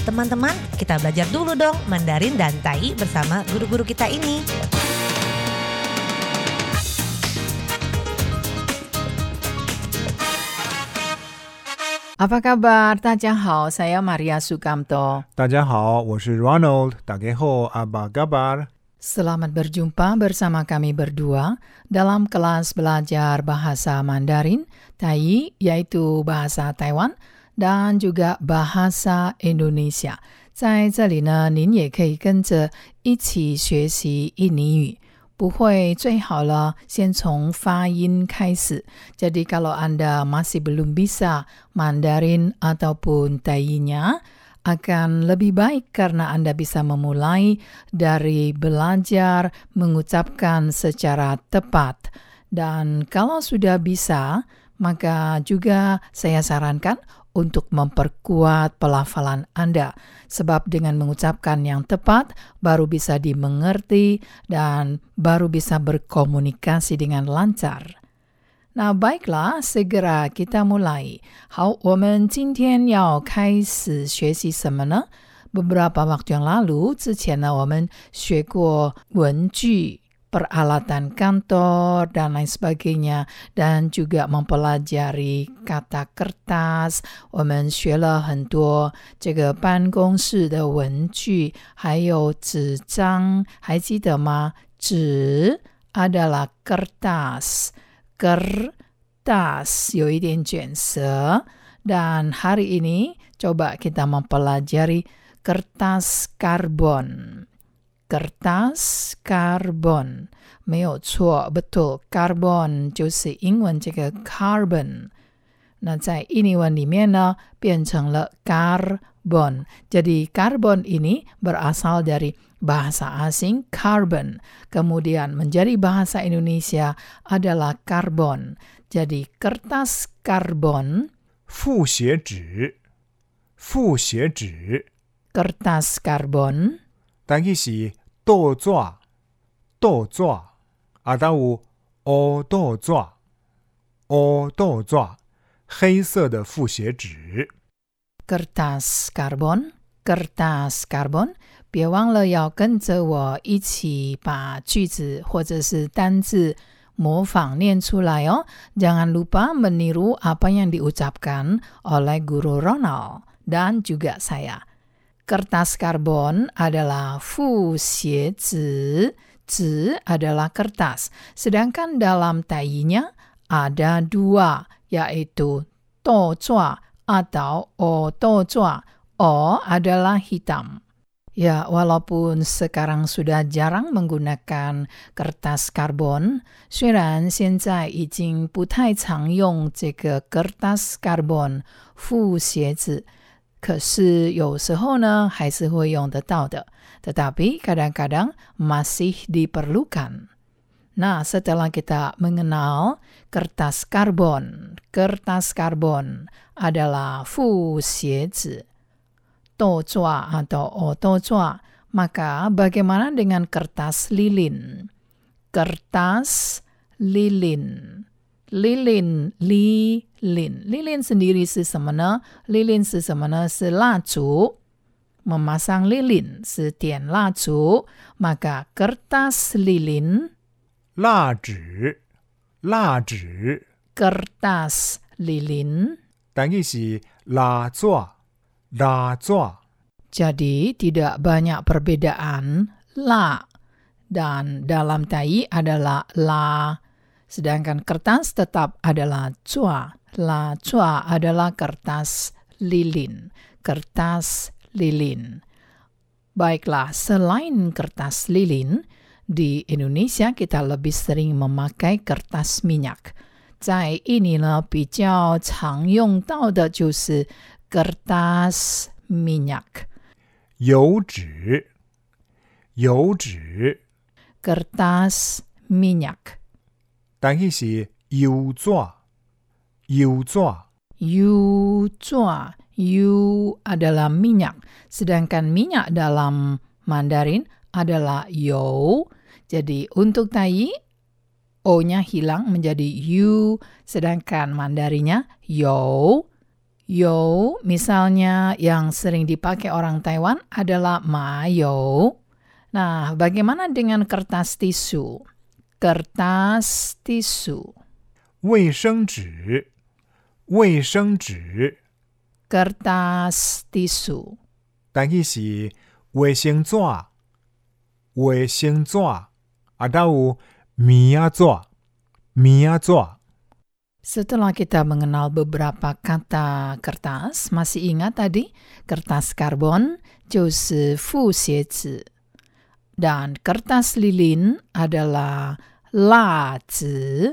Teman-teman, kita belajar dulu dong Mandarin dan Tai bersama guru-guru kita ini. Apa kabar? Tajahau, saya Maria Sukamto. Tajahau, saya Ronald. Tageho, apa kabar? Selamat berjumpa bersama kami berdua dalam kelas belajar bahasa Mandarin, Tai, yaitu bahasa Taiwan, dan juga bahasa Indonesia. 在这里呢，您也可以跟着一起学习印尼语。不会最好了，先从发音开始。Jadi kalau Anda masih belum bisa Mandarin ataupun Tai-nya, akan lebih baik karena Anda bisa memulai dari belajar mengucapkan secara tepat. Dan kalau sudah bisa, maka juga saya sarankan untuk memperkuat pelafalan Anda. Sebab dengan mengucapkan yang tepat, baru bisa dimengerti dan baru bisa berkomunikasi dengan lancar. Nah, baiklah, segera kita mulai. 好，我们今天要开始学习什么呢？Beberapa waktu yang lalu, 之前呢，我们学过文具 peralatan kantor dan lain sebagainya dan juga mempelajari kata kertas. 我们学了很多这个办公室的文具，还有纸张，还记得吗？纸 adalah kertas, kertas 有一点卷舌。dan hari ini coba kita mempelajari kertas karbon kertas karbon 没有错，betul carbon 就是英文这个 carbon。那在印尼文里面呢，变成了 carbon。Jadi carbon ini berasal dari bahasa asing carbon, kemudian menjadi bahasa Indonesia adalah karbon. Jadi kertas karbon 复写纸，复写纸， kertas karbon 但伊是 豆纸，豆纸，啊，当有乌豆纸，乌豆纸，黑色的复写纸。kertas karbon kertas karbon，别忘了要跟着我一起把句子或者是单字模仿念出来哦。Jangan lupa meniru apa yang diucapkan oleh guru Ronald dan juga saya. Kertas karbon adalah fu xie zi, zi adalah kertas. Sedangkan dalam tainya ada dua, yaitu to zua atau o to zua. O adalah hitam. Ya, walaupun sekarang sudah jarang menggunakan kertas karbon, 虽然现在已经不太常用这个 kertas karbon 复写纸， 可是有时候呢还是会用得到的。Tetapi kadang-kadang masih diperlukan. Nah, setelah kita mengenal kertas karbon, kertas karbon adalah fu xie zi, to zua atau o to zua, maka bagaimana dengan kertas lilin? Kertas lilin. lilin, lilin. Lilin sendiri sesemana, lilin sesemana. Memasang lilin setian lacu, maka kertas lilin. Kertas lilin. Dan isi la. Jadi tidak banyak perbedaan la dan dalam tai adalah la sedangkan kertas tetap adalah cua la cua adalah kertas lilin kertas lilin baiklah selain kertas lilin di Indonesia kita lebih sering memakai kertas minyak 在印尼呢，比较常用到的就是 kertas minyak。油纸，油纸， kertas minyak. 但伊是油纸，油纸。 Yu zua. Yu adalah minyak. Sedangkan minyak dalam Mandarin adalah you. Jadi untuk tai, O-nya hilang menjadi yu. Sedangkan Mandarinya yo. You, misalnya yang sering dipakai orang Taiwan adalah ma you. Nah, bagaimana dengan kertas tisu? Kertas tisu. 卫生纸，卫生纸， Kertas tisu. 但伊是卫生纸，卫生纸，啊，还有棉仔纸，棉仔纸。 Setelah kita mengenal beberapa kata kertas, masih ingat tadi kertas karbon 就是复写纸 dan kertas lilin adalah la zi.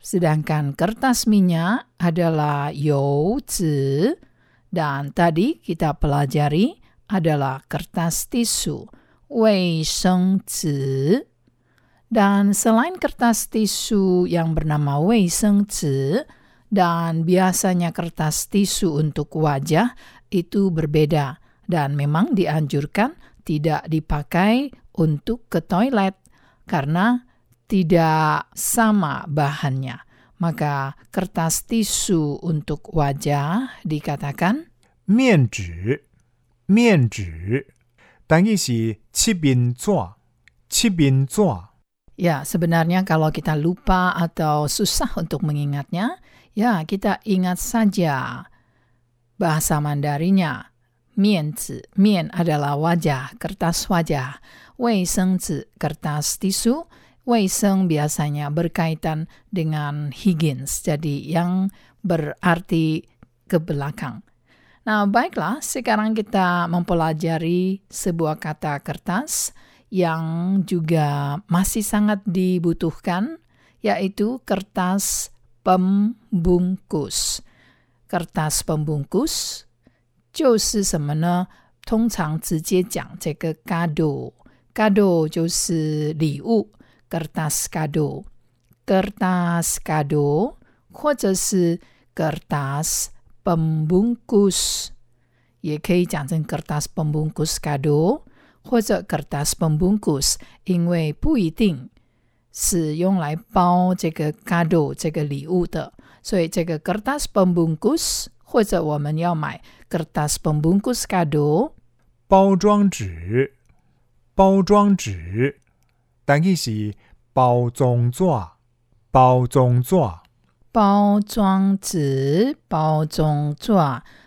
Sedangkan kertas minyak adalah you zi dan tadi kita pelajari adalah kertas tisu, wei sheng zi. Dan selain kertas tisu yang bernama Wei Seng Zi dan biasanya kertas tisu untuk wajah itu berbeda dan memang dianjurkan tidak dipakai untuk ke toilet karena tidak sama bahannya. Maka kertas tisu untuk wajah dikatakan 面纸，面纸，但伊是七面纸，七面纸。 Ya, sebenarnya kalau kita lupa atau susah untuk mengingatnya, ya kita ingat saja bahasa Mandarinnya. Mian zi, mian adalah wajah, kertas wajah. Wei seng zi, kertas tisu. Wei seng biasanya berkaitan dengan higgins, jadi yang berarti ke belakang. Nah, baiklah, sekarang kita mempelajari sebuah kata kertas yang juga masih sangat dibutuhkan, yaitu kertas pembungkus. Kertas pembungkus 就是什么呢？通常直接讲这个 kado，kado 就是礼物 ，kertas kado，kertas kado 或者是 kertas pembungkus，也可以讲成 kertas pembungkus kado。或者 kertas pembungkus，因为不一定是用来包这个 kado 这个礼物的，所以这个 kertas pembungkus 或者我们要买 kertas pembungkus kado，包装纸，包装纸， 但伊是包装纸，包装纸。包装纸、包装纸。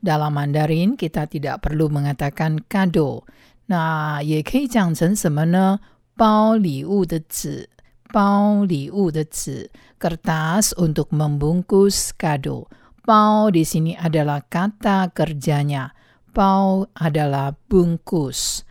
Dalam Mandarin kita tidak perlu mengatakan kado. Nah, 也可以讲成什么呢？包礼物的纸，包礼物的纸，kertas untuk membungkus kado. 包 di sini adalah kata kerjanya. 包 adalah bungkus.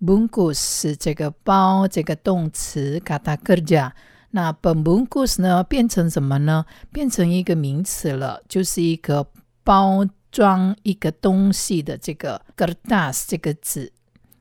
Bungkus 是这个包这个动词 kata kerja. 那 pembungkus 呢变成什么呢？变成一个名词了，就是一个包装一个东西的这个 kertas 这个纸。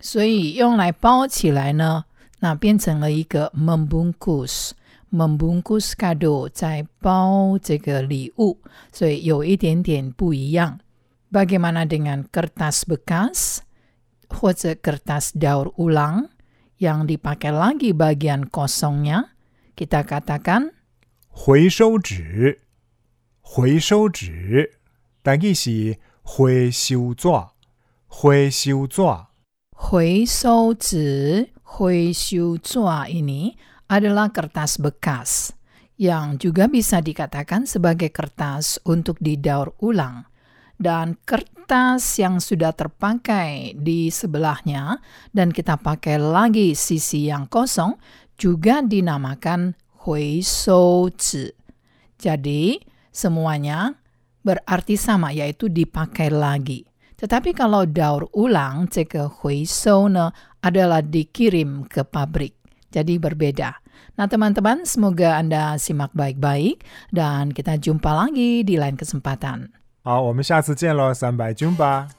所以用来包起来呢，那变成了一个 membungkus，membungkus kado 在包这个礼物，所以有一点点不一样。Bagaimana dengan kertas bekas 或者 kertas daur ulang yang dipakai lagi bagian kosongnya? Kita katakan 回收纸，回收纸，但伊是回收纸，回收纸。回收纸、回收纸 ini adalah kertas bekas yang juga bisa dikatakan sebagai kertas untuk didaur ulang. dan kertas yang sudah terpakai di sebelahnya dan kita pakai lagi sisi yang kosong juga dinamakan hui shou zi. Jadi, semuanya berarti sama yaitu dipakai lagi. Tetapi kalau daur ulang, cke hui shou ne adalah dikirim ke pabrik. Jadi berbeda. Nah teman-teman, semoga Anda simak baik-baik dan kita jumpa lagi di lain kesempatan. 好我们下次见喽三百军吧。